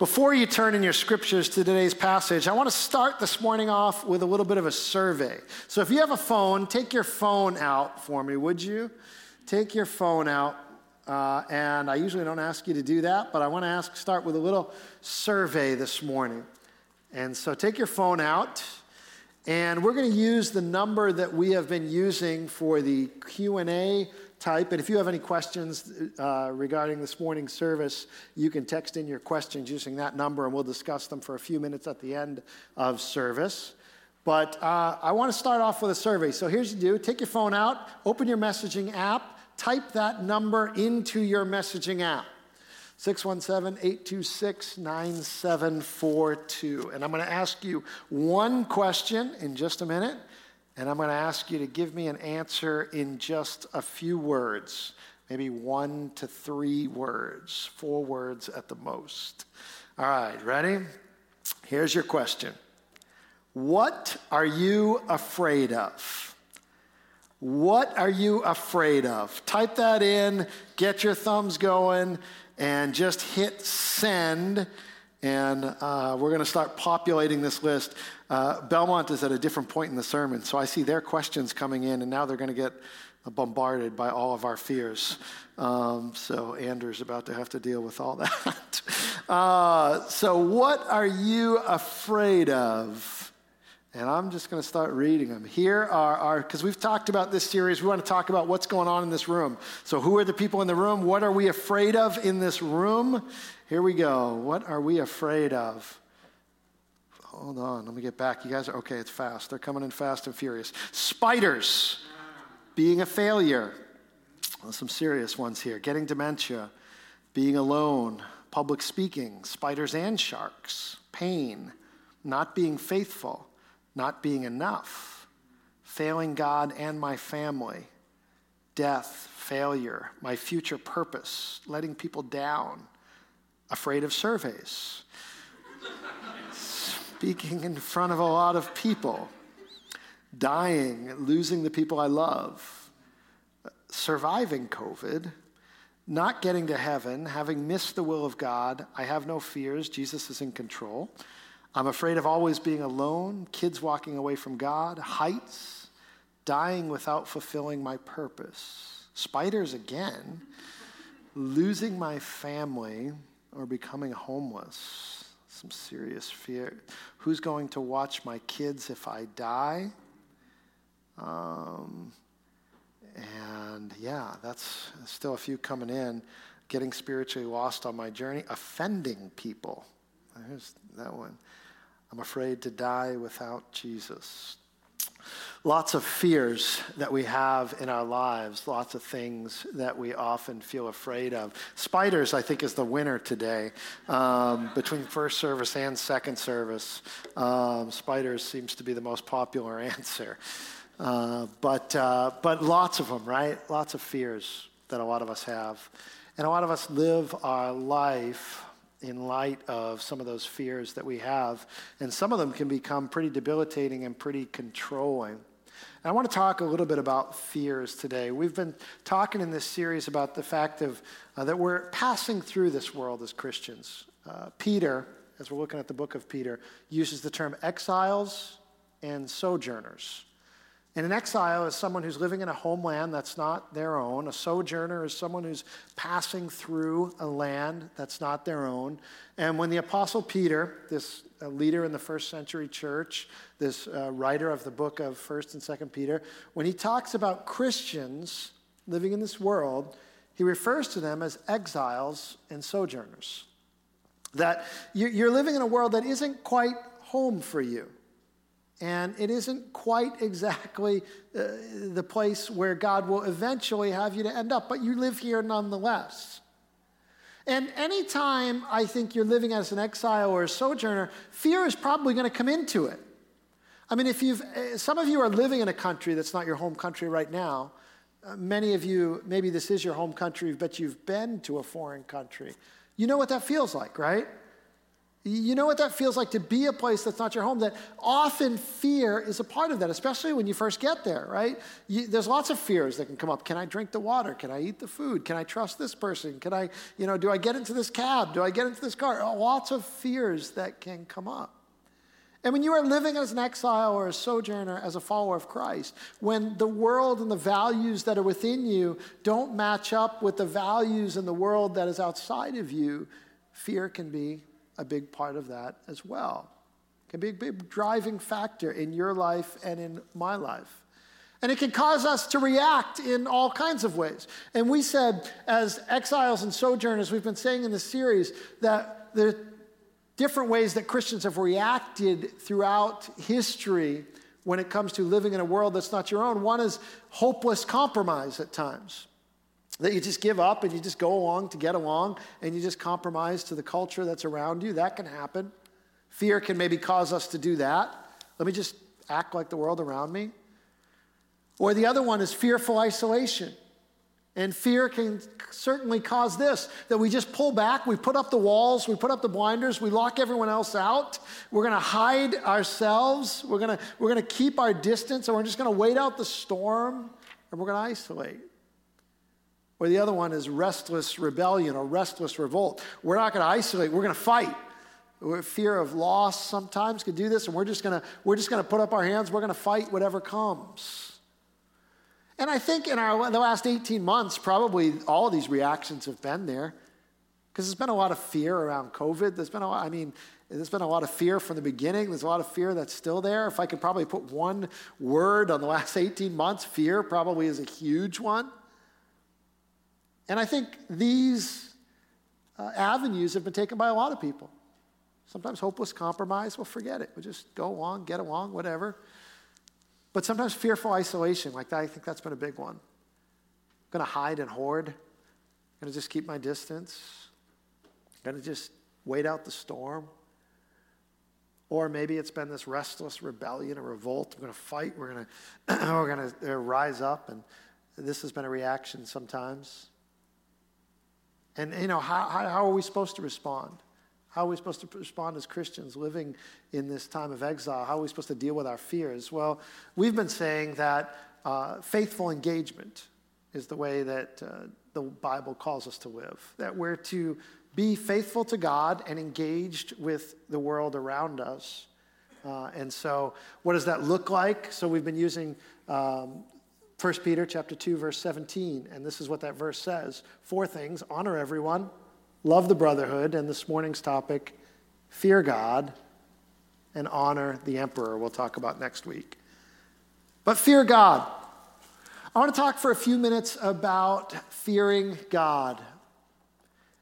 Before you turn in your scriptures to today's passage, I want to start this morning off with a little bit of a survey. So if you have a phone, take your phone out for me, would you? Take your phone out. Uh, and I usually don't ask you to do that, but I want to ask, start with a little survey this morning. And so take your phone out, and we're going to use the number that we have been using for the Q&A type. And if you have any questions uh, regarding this morning's service, you can text in your questions using that number, and we'll discuss them for a few minutes at the end of service. But uh, I want to start off with a survey. So here's what you do take your phone out, open your messaging app, type that number into your messaging app. 617 826 9742. And I'm going to ask you one question in just a minute. And I'm going to ask you to give me an answer in just a few words, maybe one to three words, four words at the most. All right, ready? Here's your question What are you afraid of? What are you afraid of? Type that in, get your thumbs going, and just hit send. And uh, we're going to start populating this list. Uh, Belmont is at a different point in the sermon, so I see their questions coming in, and now they're going to get bombarded by all of our fears. Um, so Andrew's about to have to deal with all that. uh, so, what are you afraid of? And I'm just going to start reading them. Here are our, because we've talked about this series, we want to talk about what's going on in this room. So, who are the people in the room? What are we afraid of in this room? Here we go. What are we afraid of? Hold on, let me get back. You guys are okay, it's fast. They're coming in fast and furious. Spiders, being a failure. Well, some serious ones here. Getting dementia, being alone, public speaking, spiders and sharks, pain, not being faithful, not being enough, failing God and my family, death, failure, my future purpose, letting people down, afraid of surveys. Speaking in front of a lot of people, dying, losing the people I love, surviving COVID, not getting to heaven, having missed the will of God. I have no fears. Jesus is in control. I'm afraid of always being alone, kids walking away from God, heights, dying without fulfilling my purpose, spiders again, losing my family, or becoming homeless some serious fear. Who's going to watch my kids if I die? Um, and yeah, that's still a few coming in. Getting spiritually lost on my journey, offending people. There's that one. I'm afraid to die without Jesus lots of fears that we have in our lives, lots of things that we often feel afraid of. Spiders, I think, is the winner today um, between first service and second service. Um, spiders seems to be the most popular answer. Uh, but, uh, but lots of them, right? Lots of fears that a lot of us have. And a lot of us live our life in light of some of those fears that we have. And some of them can become pretty debilitating and pretty controlling. And I want to talk a little bit about fears today. We've been talking in this series about the fact of, uh, that we're passing through this world as Christians. Uh, Peter, as we're looking at the book of Peter, uses the term exiles and sojourners. And an exile is someone who's living in a homeland that's not their own. A sojourner is someone who's passing through a land that's not their own. And when the Apostle Peter, this uh, leader in the first century church, this uh, writer of the book of 1st and 2nd Peter, when he talks about Christians living in this world, he refers to them as exiles and sojourners. That you're living in a world that isn't quite home for you. And it isn't quite exactly uh, the place where God will eventually have you to end up, but you live here nonetheless. And anytime I think you're living as an exile or a sojourner, fear is probably going to come into it. I mean, if you've, uh, some of you are living in a country that's not your home country right now. Uh, many of you, maybe this is your home country, but you've been to a foreign country. You know what that feels like, right? You know what that feels like to be a place that's not your home? That often fear is a part of that, especially when you first get there, right? You, there's lots of fears that can come up. Can I drink the water? Can I eat the food? Can I trust this person? Can I, you know, do I get into this cab? Do I get into this car? Oh, lots of fears that can come up. And when you are living as an exile or a sojourner as a follower of Christ, when the world and the values that are within you don't match up with the values in the world that is outside of you, fear can be a big part of that as well. It can be a big driving factor in your life and in my life. And it can cause us to react in all kinds of ways. And we said, as exiles and sojourners, we've been saying in the series that there are different ways that Christians have reacted throughout history when it comes to living in a world that's not your own. One is hopeless compromise at times. That you just give up and you just go along to get along and you just compromise to the culture that's around you. That can happen. Fear can maybe cause us to do that. Let me just act like the world around me. Or the other one is fearful isolation. And fear can certainly cause this that we just pull back, we put up the walls, we put up the blinders, we lock everyone else out. We're going to hide ourselves, we're going to, we're going to keep our distance, and we're just going to wait out the storm, and we're going to isolate. Or the other one is restless rebellion or restless revolt. We're not going to isolate, we're going to fight. Fear of loss sometimes can do this, and we're just going to we're just going to put up our hands. We're going to fight whatever comes. And I think in our the last 18 months, probably all these reactions have been there, because there's been a lot of fear around COVID. There's been a lot, I mean, there's been a lot of fear from the beginning. There's a lot of fear that's still there. If I could probably put one word on the last 18 months, fear probably is a huge one. And I think these uh, avenues have been taken by a lot of people. Sometimes hopeless compromise, well, forget it. We'll just go along, get along, whatever. But sometimes fearful isolation, like that, I think that's been a big one. I'm to hide and hoard. I'm to just keep my distance. I'm to just wait out the storm. Or maybe it's been this restless rebellion, a revolt. We're to fight. We're to, we're going to rise up. And this has been a reaction sometimes. And, you know, how, how, are we supposed to respond? How are we supposed to respond as Christians living in this time of exile? How are we supposed to deal with our fears? Well, we've been saying that uh, faithful engagement is the way that uh, the Bible calls us to live, that we're to be faithful to God and engaged with the world around us. Uh, and so, what does that look like? So, we've been using um, 1 Peter chapter 2 verse 17 and this is what that verse says. Four things: honor everyone, love the brotherhood, and this morning's topic, fear God and honor the emperor. We'll talk about next week. But fear God. I want to talk for a few minutes about fearing God.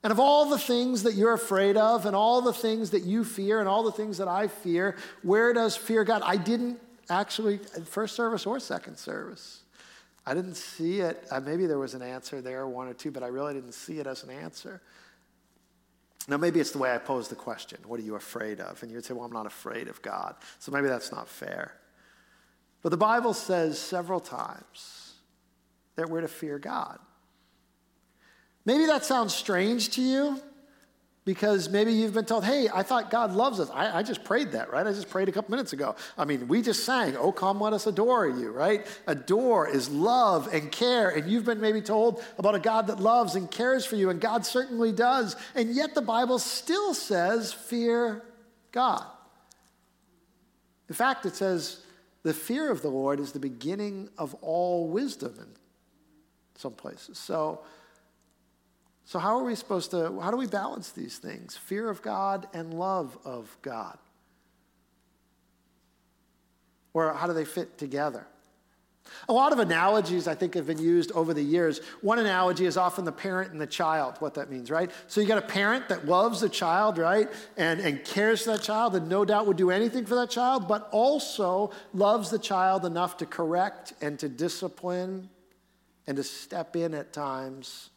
And of all the things that you're afraid of, and all the things that you fear, and all the things that I fear, where does fear God? I didn't actually, first service or second service. I didn't see it. Uh, maybe there was an answer there, one or two, but I really didn't see it as an answer. Now, maybe it's the way I pose the question What are you afraid of? And you'd say, Well, I'm not afraid of God. So maybe that's not fair. But the Bible says several times that we're to fear God. Maybe that sounds strange to you because maybe you've been told, hey, I thought God loves us. I, I, just prayed that, right? I just prayed a couple minutes ago. I mean, we just sang, Oh, come, let us adore you, right? Adore is love and care. And you've been maybe told about a God that loves and cares for you, and God certainly does. And yet the Bible still says, Fear God. In fact, it says, The fear of the Lord is the beginning of all wisdom in some places. So, so, how are we supposed to, how do we balance these things? Fear of God and love of God? Or how do they fit together? A lot of analogies I think have been used over the years. One analogy is often the parent and the child, what that means, right? So you got a parent that loves the child, right? And, and cares for that child and no doubt would do anything for that child, but also loves the child enough to correct and to discipline and to step in at times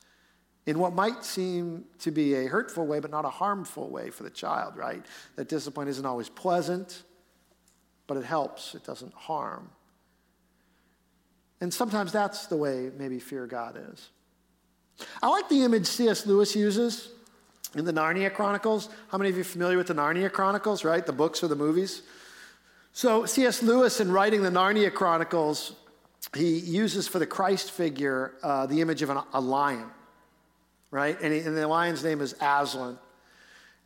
in what might seem to be a hurtful way, but not a harmful way for the child, right? That discipline isn't always pleasant, but it helps, it doesn't harm. And sometimes that's the way maybe fear God is. I like the image C.S. Lewis uses in the Narnia Chronicles. How many of you are familiar with the Narnia Chronicles, right? The books or the movies? So, C.S. Lewis, in writing the Narnia Chronicles, he uses for the Christ figure uh, the image of an, a lion, right? And, he, and, the lion's name is Aslan.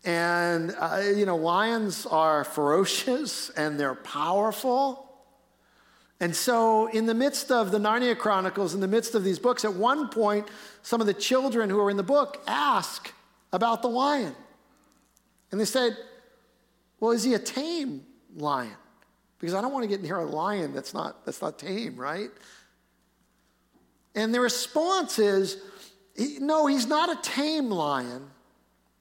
And, uh, you know, lions are ferocious and they're powerful. And so, in the midst of the Narnia Chronicles, in the midst of these books, at one point, some of the children who are in the book ask about the lion. And they said, Well, is he a tame lion? Because I don't want to get near a lion that's not, that's not tame, right? And the response is, No, he's not a tame lion,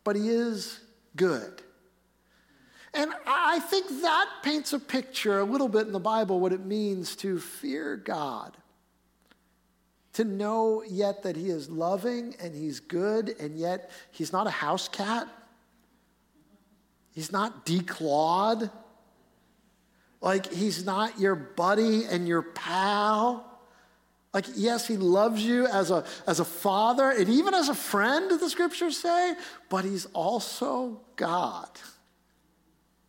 but he is good. And I think that paints a picture a little bit in the Bible what it means to fear God. To know yet that He is loving and He's good, and yet He's not a house cat. He's not declawed. Like He's not your buddy and your pal. Like, yes, he loves you as a, as a father and even as a friend, the scriptures say, but he's also God.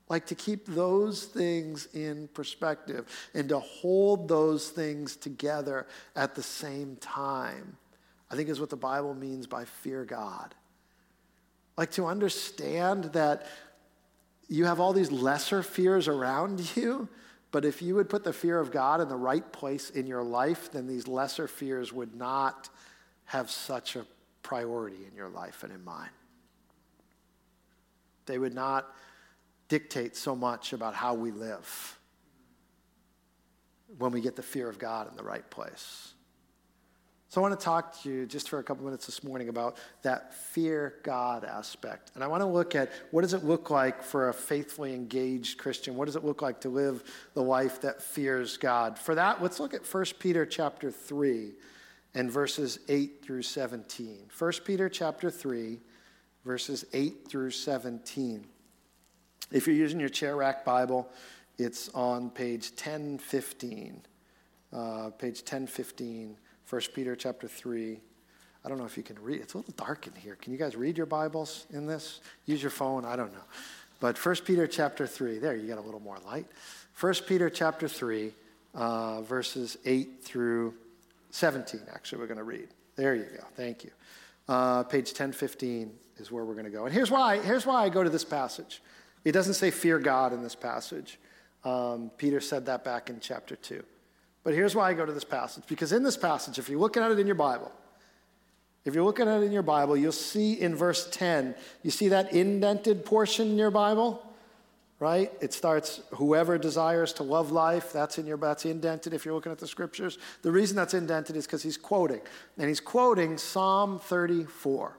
Like to keep those things in perspective and to hold those things together at the same time, I think is what the Bible means by fear God. Like to understand that you have all these lesser fears around you, but if you would put the fear of God in the right place in your life, then these lesser fears would not have such a priority in your life and in mine. They would not dictate so much about how we live when we get the fear of God in the right place. So, I want to talk to you just for a couple minutes this morning about that fear God aspect. And I want to look at what does it look like for a faithfully engaged Christian? What does it look like to live the life that fears God? For that, let's look at 1 Peter chapter 3 and verses 8 through 17. 1 Peter chapter 3, verses 8 through 17. If you're using your chair rack Bible, it's on page 1015. Uh, page 1015, 1 Peter chapter 3. I don't know if you can read. It's a little dark in here. Can you guys read your Bibles in this? Use your phone. I don't know. But 1 Peter chapter 3. There, you got a little more light. 1 Peter chapter 3, uh, verses 8 through 17, actually, we're going to read. There you go. Thank you. Uh, page 1015 is where we're going to go. And here's why, here's why I go to this passage. It doesn't say fear God in this passage. Um, Peter said that back in chapter 2. But here's why I go to this passage. Because in this passage, if you're looking at it in your Bible, if you're looking at it in your Bible, you'll see in verse 10, you see that indented portion in your Bible? Right? It starts, whoever desires to love life, that's in your that's indented if you're looking at the scriptures. The reason that's indented is because he's quoting. And he's quoting Psalm 34.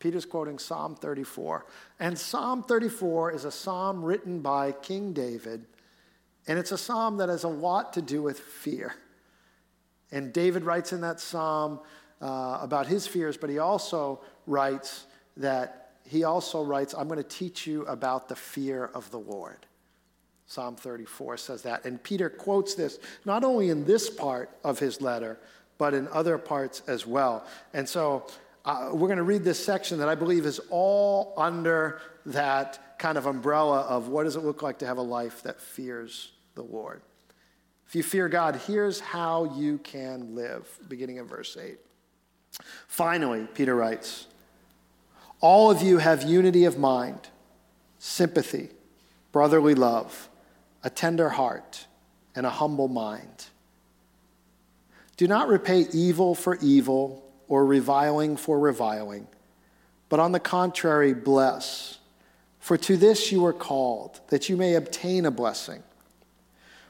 Peter's quoting Psalm 34. And Psalm 34 is a psalm written by King David, and it's a psalm that has a lot to do with fear. And David writes in that psalm uh, about his fears, but he also writes that he also writes, I'm going to teach you about the fear of the Lord. Psalm 34 says that. And Peter quotes this not only in this part of his letter, but in other parts as well. And so uh, we're going to read this section that I believe is all under that kind of umbrella of what does it look like to have a life that fears the Lord. If you fear God, here's how you can live, beginning in verse 8. Finally, Peter writes, all of you have unity of mind, sympathy, brotherly love, a tender heart, and a humble mind. Do not repay evil for evil or reviling for reviling, but on the contrary, bless. For to this you are called, that you may obtain a blessing.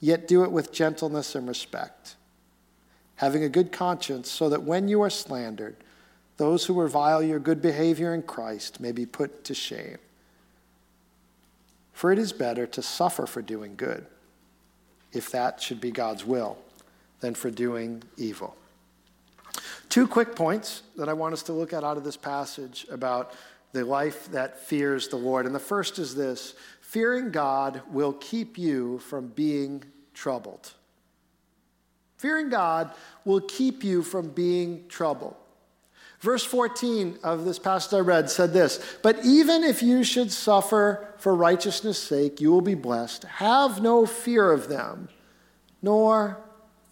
Yet do it with gentleness and respect, having a good conscience, so that when you are slandered, those who revile your good behavior in Christ may be put to shame. For it is better to suffer for doing good, if that should be God's will, than for doing evil. Two quick points that I want us to look at out of this passage about the life that fears the Lord. And the first is this fearing God will keep you from being troubled. Fearing God will keep you from being troubled. Verse 14 of this passage I read said this But even if you should suffer for righteousness' sake, you will be blessed. Have no fear of them, nor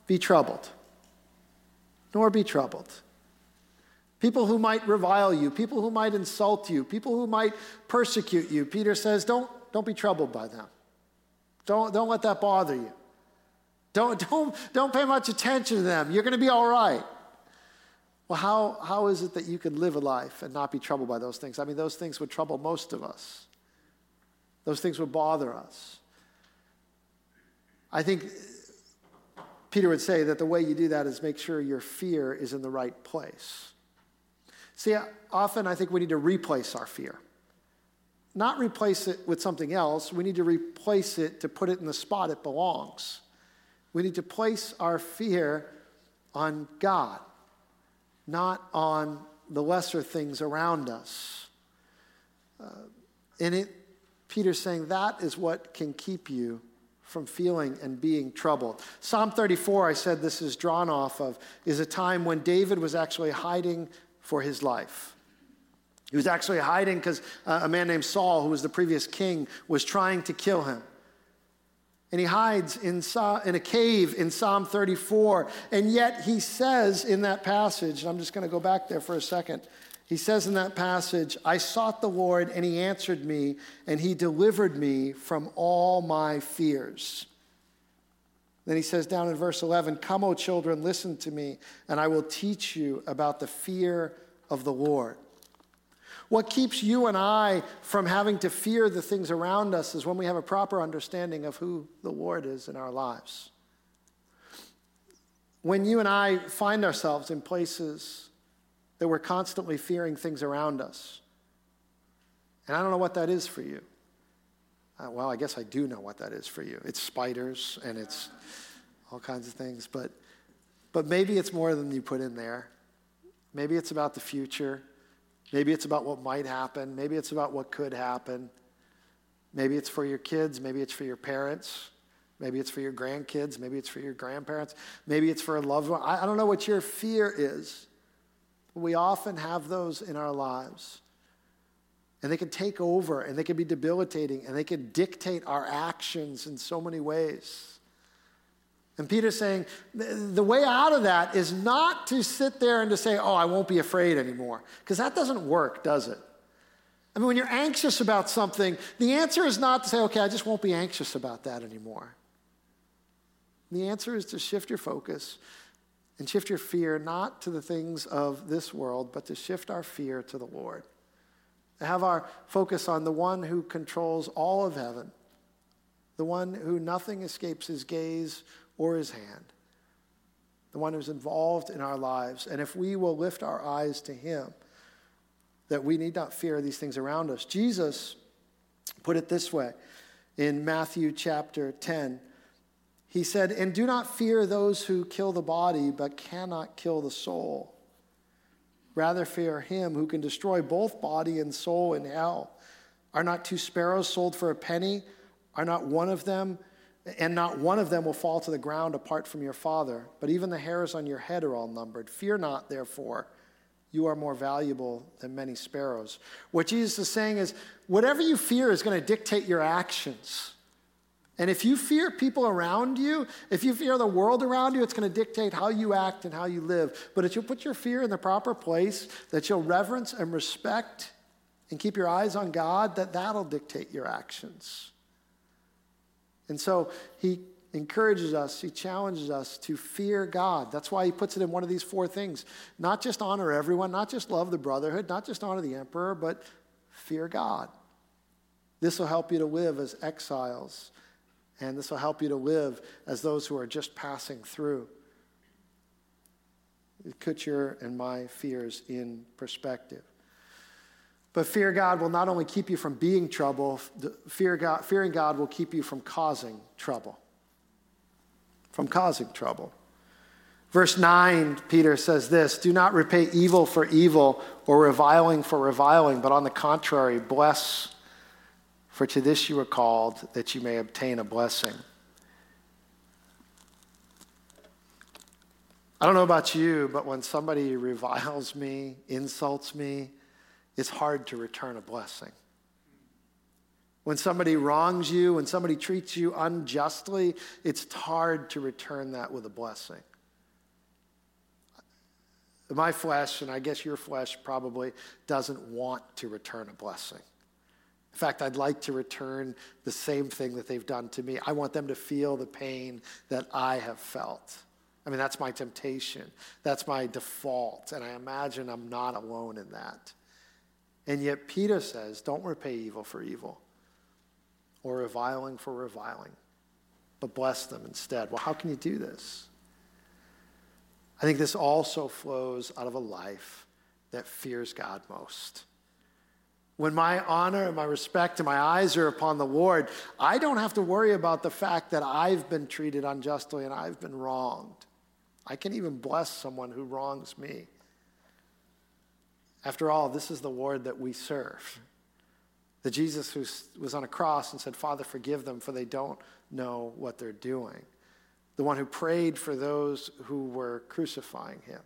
be troubled. Nor be troubled. People who might revile you, people who might insult you, people who might persecute you. Peter says, don't, don't be troubled by them. Don't, don't let that bother you. Don't, don't, don't pay much attention to them. You're going to be all right. Well, how, how is it that you can live a life and not be troubled by those things? I mean, those things would trouble most of us, those things would bother us. I think Peter would say that the way you do that is make sure your fear is in the right place. See, often I think we need to replace our fear. Not replace it with something else, we need to replace it to put it in the spot it belongs. We need to place our fear on God not on the lesser things around us. Uh, and it, Peter's saying that is what can keep you from feeling and being troubled. Psalm 34, I said this is drawn off of, is a time when David was actually hiding for his life. He was actually hiding because uh, a man named Saul, who was the previous king, was trying to kill him and he hides in, in a cave in Psalm 34. And yet he says in that passage, and I'm just going to go back there for a second. He says in that passage, I sought the Lord, and he answered me, and he delivered me from all my fears. Then he says down in verse 11, Come, O children, listen to me, and I will teach you about the fear of the Lord. What keeps you and I from having to fear the things around us is when we have a proper understanding of who the Lord is in our lives. When you and I find ourselves in places that we're constantly fearing things around us, and I don't know what that is for you. Uh, well, I guess I do know what that is for you. It's spiders and it's all kinds of things, but, but maybe it's more than you put in there. Maybe it's about the future. Maybe it's about what might happen. Maybe it's about what could happen. Maybe it's for your kids. Maybe it's for your parents. Maybe it's for your grandkids. Maybe it's for your grandparents. Maybe it's for a loved one. I, I don't know what your fear is. We often have those in our lives. And they can take over and they can be debilitating and they can dictate our actions in so many ways. And Peter's saying the way out of that is not to sit there and to say, oh, I won't be afraid anymore. Because that doesn't work, does it? I mean, when you're anxious about something, the answer is not to say, okay, I just won't be anxious about that anymore. The answer is to shift your focus and shift your fear not to the things of this world, but to shift our fear to the Lord. To have our focus on the one who controls all of heaven, the one who nothing escapes his gaze or his hand, the one who's involved in our lives. And if we will lift our eyes to him, that we need not fear these things around us. Jesus put it this way in Matthew chapter 10. He said, And do not fear those who kill the body, but cannot kill the soul. Rather, fear him who can destroy both body and soul in hell. Are not two sparrows sold for a penny? Are not one of them and not one of them will fall to the ground apart from your Father, but even the hairs on your head are all numbered. Fear not, therefore, you are more valuable than many sparrows. What Jesus is saying is whatever you fear is going to dictate your actions. And if you fear people around you, if you fear the world around you, it's going to dictate how you act and how you live. But if you put your fear in the proper place, that you'll reverence and respect and keep your eyes on God, that that'll dictate your actions. And so he encourages us, he challenges us to fear God. That's why he puts it in one of these four things. Not just honor everyone, not just love the brotherhood, not just honor the emperor, but fear God. This will help you to live as exiles, and this will help you to live as those who are just passing through. Put your and my fears in perspective. But fear God will not only keep you from being trouble, fear God, fearing God will keep you from causing trouble. From causing trouble. Verse 9, Peter says this Do not repay evil for evil or reviling for reviling, but on the contrary, bless, for to this you are called, that you may obtain a blessing. I don't know about you, but when somebody reviles me, insults me, it's hard to return a blessing. When somebody wrongs you, when somebody treats you unjustly, it's hard to return that with a blessing. My flesh, and I guess your flesh probably doesn't want to return a blessing. In fact, I'd like to return the same thing that they've done to me. I want them to feel the pain that I have felt. I mean, that's my temptation. That's my default. And I imagine I'm not alone in that. And yet, Peter says, don't repay evil for evil or reviling for reviling, but bless them instead. Well, how can you do this? I think this also flows out of a life that fears God most. When my honor and my respect and my eyes are upon the Lord, I don't have to worry about the fact that I've been treated unjustly and I've been wronged. I can even bless someone who wrongs me. After all, this is the Lord that we serve. The Jesus who was on a cross and said, Father, forgive them, for they don't know what they're doing. The one who prayed for those who were crucifying him.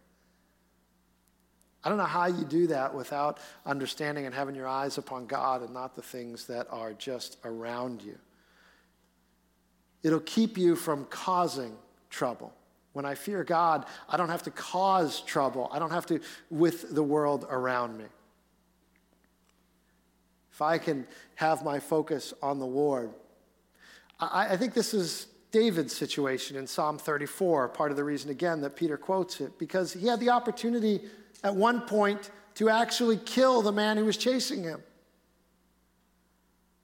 I don't know how you do that without understanding and having your eyes upon God and not the things that are just around you. It'll keep you from causing trouble. When I fear God, I don't have to cause trouble. I don't have to with the world around me. If I can have my focus on the Lord, I, I think this is David's situation in Psalm 34, part of the reason, again, that Peter quotes it, because he had the opportunity at one point to actually kill the man who was chasing him.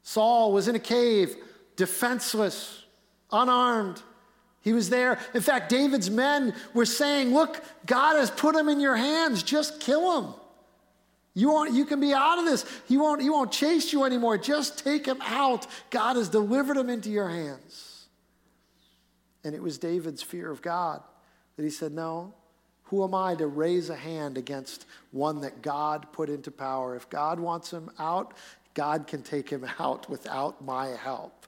Saul was in a cave, defenseless, unarmed. He was there. In fact, David's men were saying, Look, God has put him in your hands. Just kill him. You, won't, you can be out of this. He won't, he won't chase you anymore. Just take him out. God has delivered him into your hands. And it was David's fear of God that he said, No, who am I to raise a hand against one that God put into power? If God wants him out, God can take him out without my help.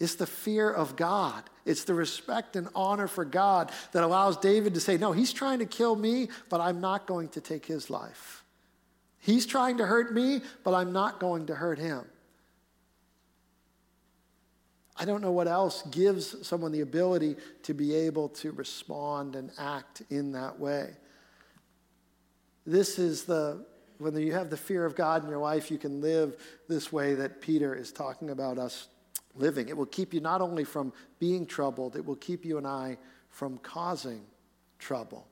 It's the fear of God. It's the respect and honor for God that allows David to say, No, he's trying to kill me, but I'm not going to take his life. He's trying to hurt me, but I'm not going to hurt him. I don't know what else gives someone the ability to be able to respond and act in that way. This is the, when you have the fear of God in your life, you can live this way that Peter is talking about us living. It will keep you not only from being troubled, it will keep you and I from causing trouble.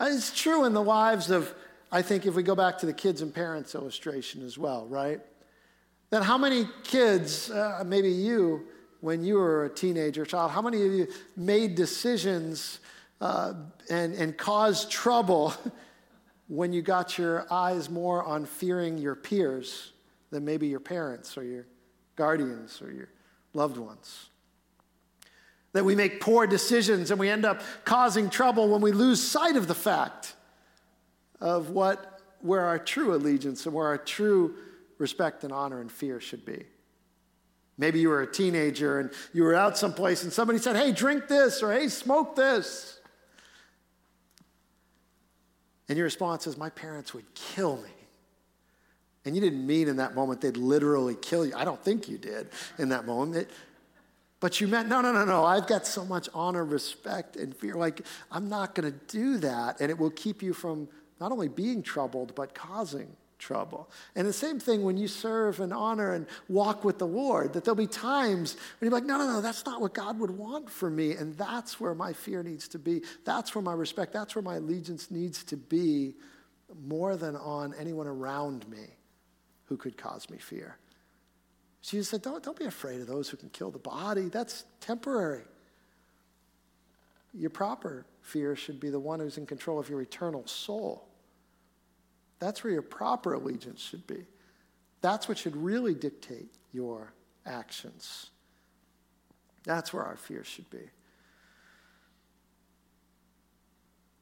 It's true in the lives of, I think, if we go back to the kids and parents illustration as well, right? Then how many kids, uh, maybe you, when you were a teenager child, how many of you made decisions uh, and, and caused trouble when you got your eyes more on fearing your peers than maybe your parents or your guardians or your loved ones. That we make poor decisions and we end up causing trouble when we lose sight of the fact of what, where our true allegiance and where our true respect and honor and fear should be. Maybe you were a teenager and you were out someplace and somebody said, hey, drink this or hey, smoke this. And your response is, my parents would kill me. And you didn't mean in that moment they'd literally kill you. I don't think you did in that moment. But you meant, no, no, no, no. I've got so much honor, respect, and fear. Like, I'm not going to do that. And it will keep you from not only being troubled, but causing trouble. And the same thing when you serve and honor and walk with the Lord, that there'll be times when you're like, no, no, no, that's not what God would want for me. And that's where my fear needs to be. That's where my respect, that's where my allegiance needs to be more than on anyone around me who could cause me fear. Jesus said, don't, don't be afraid of those who can kill the body. That's temporary. Your proper fear should be the one who's in control of your eternal soul. That's where your proper allegiance should be. That's what should really dictate your actions. That's where our fear should be.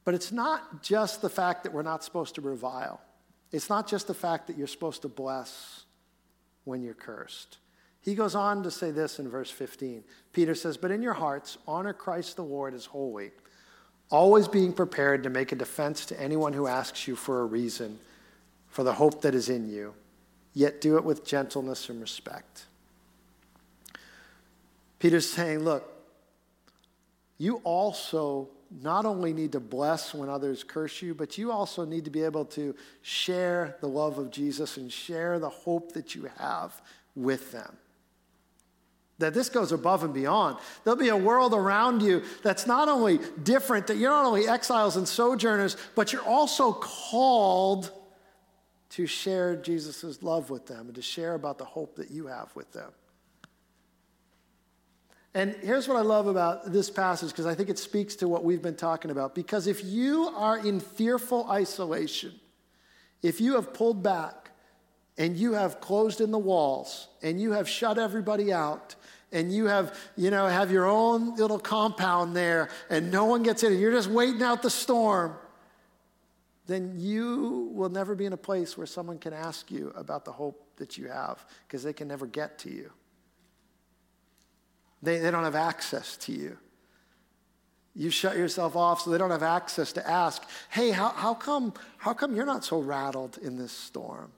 But it's not just the fact that we're not supposed to revile. It's not just the fact that you're supposed to bless when you're cursed. He goes on to say this in verse 15. Peter says, But in your hearts, honor Christ the Lord as holy, always being prepared to make a defense to anyone who asks you for a reason for the hope that is in you, yet do it with gentleness and respect. Peter's saying, Look, you also not only need to bless when others curse you, but you also need to be able to share the love of Jesus and share the hope that you have with them. That this goes above and beyond. There'll be a world around you that's not only different, that you're not only exiles and sojourners, but you're also called to share Jesus' love with them and to share about the hope that you have with them. And here's what I love about this passage because I think it speaks to what we've been talking about. Because if you are in fearful isolation, if you have pulled back and you have closed in the walls and you have shut everybody out and you have, you know, have your own little compound there and no one gets in and you're just waiting out the storm, then you will never be in a place where someone can ask you about the hope that you have because they can never get to you. They, they don't have access to you. You shut yourself off so they don't have access to ask, hey, how, how, come, how come you're not so rattled in this storm?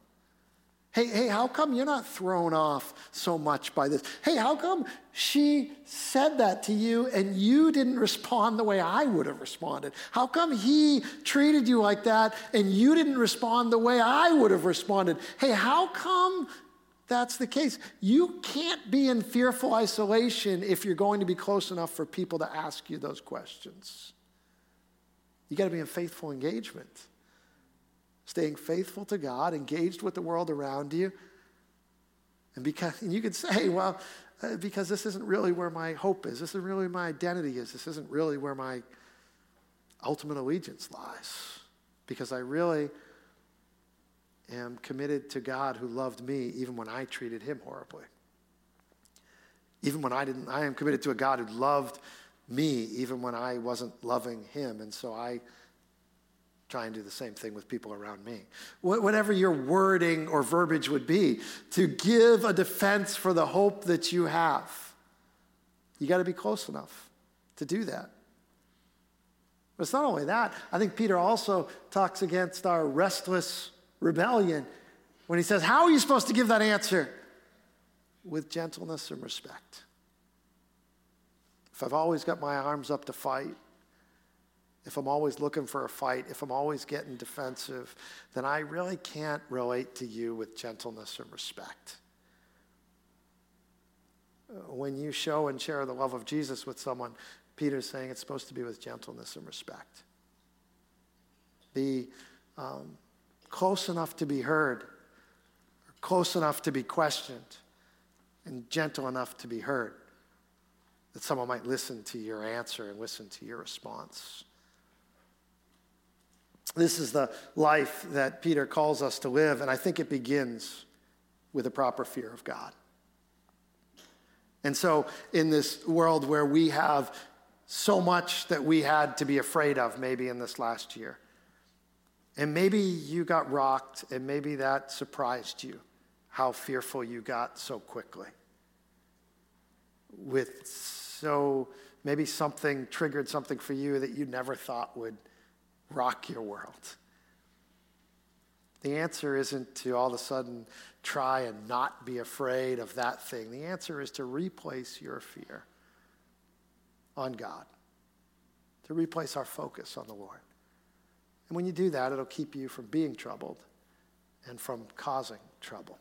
Hey, hey, how come you're not thrown off so much by this? Hey, how come she said that to you and you didn't respond the way I would have responded? How come he treated you like that and you didn't respond the way I would have responded? Hey, how come that's the case. You can't be in fearful isolation if you're going to be close enough for people to ask you those questions. You got to be in faithful engagement. Staying faithful to God, engaged with the world around you. And because and you could say, well, uh, because this isn't really where my hope is. This isn't really my identity is. This isn't really where my ultimate allegiance lies. Because I really am committed to God who loved me even when I treated him horribly. Even when I didn't, I am committed to a God who loved me even when I wasn't loving him. And so I try and do the same thing with people around me. Whatever your wording or verbiage would be, to give a defense for the hope that you have, you got to be close enough to do that. But it's not only that, I think Peter also talks against our restless rebellion when he says, How are you supposed to give that answer? With gentleness and respect. If I've always got my arms up to fight, if I'm always looking for a fight, if I'm always getting defensive, then I really can't relate to you with gentleness and respect. When you show and share the love of Jesus with someone, Peter's saying it's supposed to be with gentleness and respect. The um, close enough to be heard, close enough to be questioned, and gentle enough to be heard. That someone might listen to your answer and listen to your response. This is the life that Peter calls us to live, and I think it begins with a proper fear of God. And so, in this world where we have so much that we had to be afraid of, maybe in this last year, and maybe you got rocked, and maybe that surprised you how fearful you got so quickly. With so, maybe something triggered something for you that you never thought would rock your world. The answer isn't to all of a sudden try and not be afraid of that thing. The answer is to replace your fear on God, to replace our focus on the Lord. And when you do that, it'll keep you from being troubled and from causing trouble.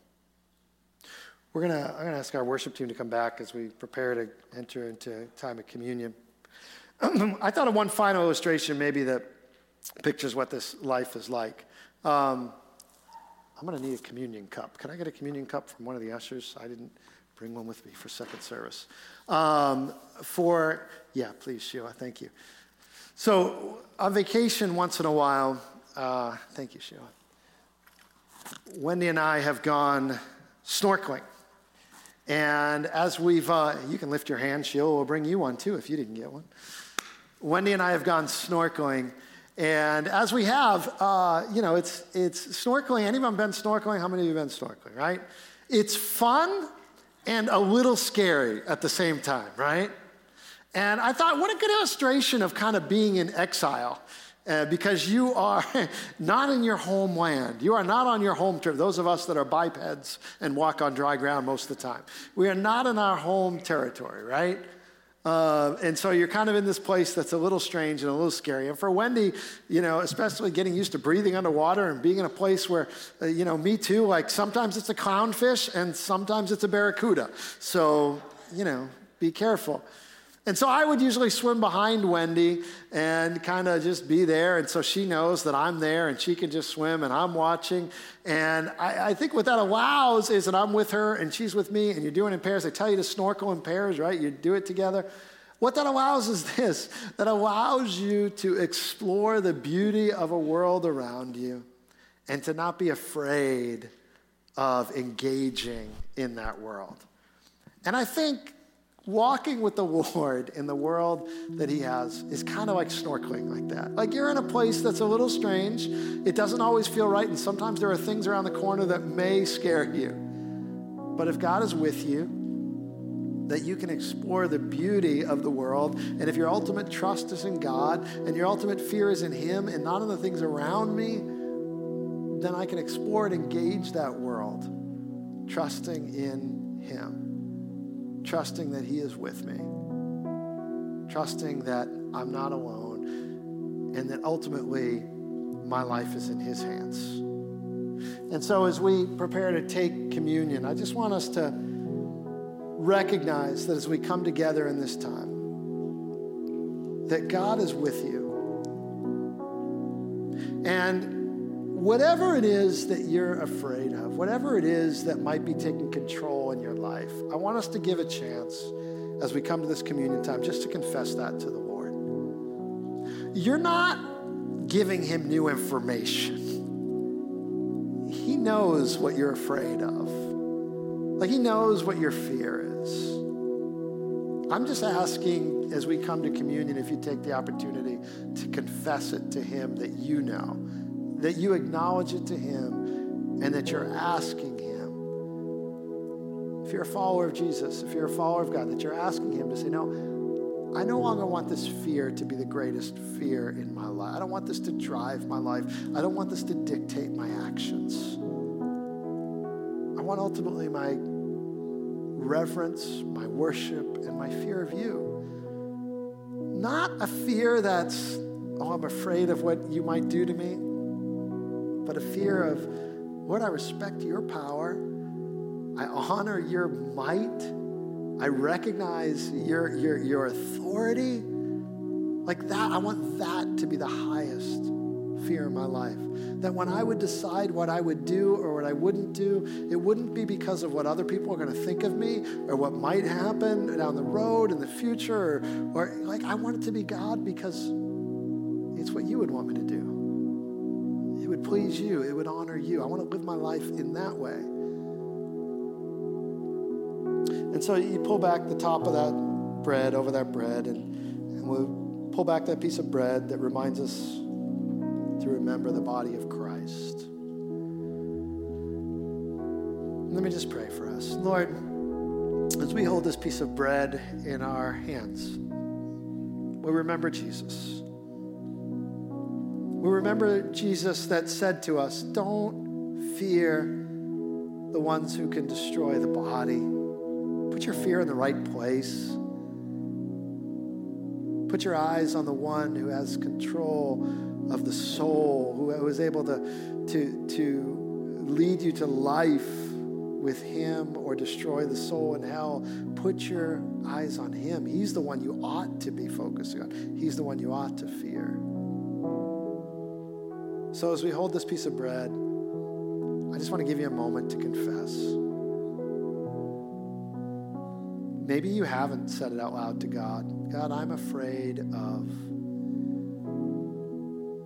We're gonna, I'm going to ask our worship team to come back as we prepare to enter into time of communion. I thought of one final illustration, maybe that pictures what this life is like. Um, I'm going to need a communion cup. Can I get a communion cup from one of the ushers? I didn't bring one with me for second service. Um, for, yeah, please, Sheila, thank you. So, on vacation once in a while, uh, thank you, Sheila. Wendy and I have gone snorkeling. And as we've, uh, you can lift your hand, Sheila will bring you one too if you didn't get one. Wendy and I have gone snorkeling. And as we have, uh, you know, it's, it's snorkeling. Anyone been snorkeling? How many of you been snorkeling, right? It's fun and a little scary at the same time, right? And I thought, what a good illustration of kind of being in exile. Uh, because you are not in your homeland. You are not on your home turf. Those of us that are bipeds and walk on dry ground most of the time. We are not in our home territory, right? Uh, and so you're kind of in this place that's a little strange and a little scary. And for Wendy, you know, especially getting used to breathing underwater and being in a place where, uh, you know, me too, like sometimes it's a clownfish and sometimes it's a barracuda. So, you know, be careful. And so I would usually swim behind Wendy and kind of just be there. And so she knows that I'm there and she can just swim and I'm watching. And I, I, think what that allows is that I'm with her and she's with me and you're doing in pairs. They tell you to snorkel in pairs, right? You do it together. What that allows is this that allows you to explore the beauty of a world around you and to not be afraid of engaging in that world. And I think walking with the Lord in the world that He has is kind of like snorkeling like that. Like you're in a place that's a little strange. It doesn't always feel right, and sometimes there are things around the corner that may scare you. But if God is with you, that you can explore the beauty of the world. And if your ultimate trust is in God and your ultimate fear is in Him and not in the things around me, then I can explore and engage that world, trusting in Him trusting that He is with me, trusting that I'm not alone, and that ultimately my life is in His hands. And so, as we prepare to take communion, I just want us to recognize that as we come together in this time, that God is with you. And whatever it is that you're afraid of, whatever it is that might be taking control in your life, I want us to give a chance as we come to this communion time just to confess that to the Lord. You're not giving him new information. He knows what you're afraid of. Like he knows what your fear is. I'm just asking as we come to communion if you take the opportunity to confess it to him that you know that you acknowledge it to Him and that you're asking Him. If you're a follower of Jesus, if you're a follower of God, that you're asking Him to say, No, I no longer want this fear to be the greatest fear in my life. I don't want this to drive my life. I don't want this to dictate my actions. I want ultimately my reverence, my worship, and my fear of you. Not a fear that's, oh, I'm afraid of what you might do to me but a fear of, Lord, I respect your power. I honor your might. I recognize your, your, your authority. Like that, I want that to be the highest fear in my life. That when I would decide what I would do or what I wouldn't do, it wouldn't be because of what other people are going to think of me or what might happen down the road in the future, or, or like I want it to be God because it's what you would want me to do please you, it would honor you. I want to live my life in that way. And so you pull back the top of that bread over that bread, and, and we'll pull back that piece of bread that reminds us to remember the body of Christ. Let me just pray for us. Lord, as we hold this piece of bread in our hands, we remember Jesus. We remember Jesus that said to us, Don't fear the ones who can destroy the body. Put your fear in the right place. Put your eyes on the one who has control of the soul, who is able to, to, to lead you to life with Him or destroy the soul in hell, put your eyes on Him. He's the one you ought to be focusing on, He's the one you ought to fear. So as we hold this piece of bread, I just want to give you a moment to confess. Maybe you haven't said it out loud to God. God, I'm afraid of.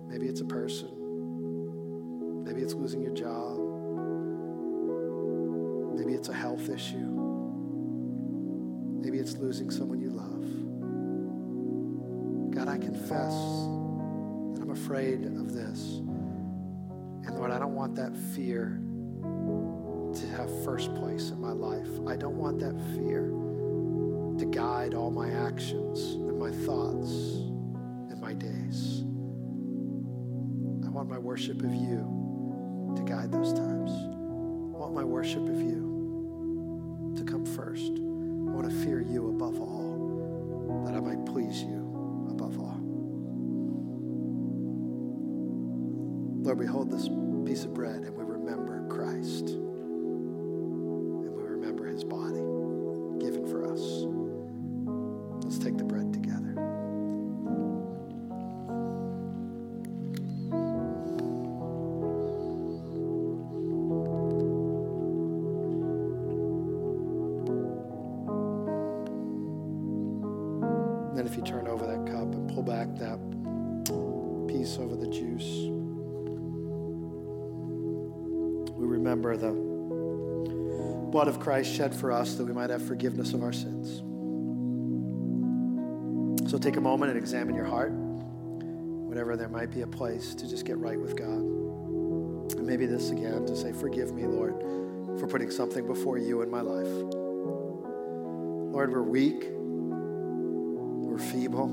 Maybe it's a person. Maybe it's losing your job. Maybe it's a health issue. Maybe it's losing someone you love. God, I confess that I'm afraid of this. And Lord, I don't want that fear to have first place in my life. I don't want that fear to guide all my actions and my thoughts and my days. I want my worship of you to guide those times. I want my worship of you to come first. I want to fear you above all, that I might please you above all. Lord, we hold this piece of bread and we remember Christ. Blood of Christ shed for us that we might have forgiveness of our sins. So take a moment and examine your heart, whenever there might be a place to just get right with God. And maybe this again to say, Forgive me, Lord, for putting something before you in my life. Lord, we're weak, we're feeble,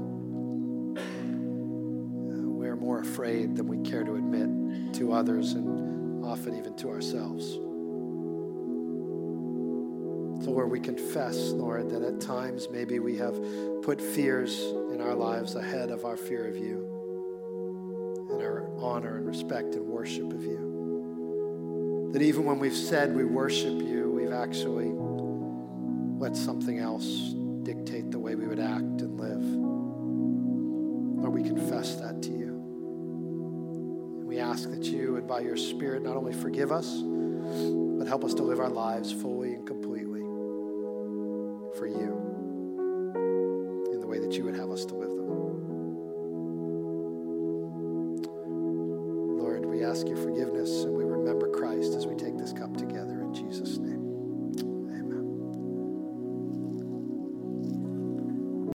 we're more afraid than we care to admit to others and often even to ourselves. Lord, we confess, Lord, that at times maybe we have put fears in our lives ahead of our fear of you and our honor and respect and worship of you. That even when we've said we worship you, we've actually let something else dictate the way we would act and live. Lord, we confess that to you. And we ask that you would, by your Spirit, not only forgive us, but help us to live our lives fully and completely for you in the way that you would have us to live them. Lord, we ask your forgiveness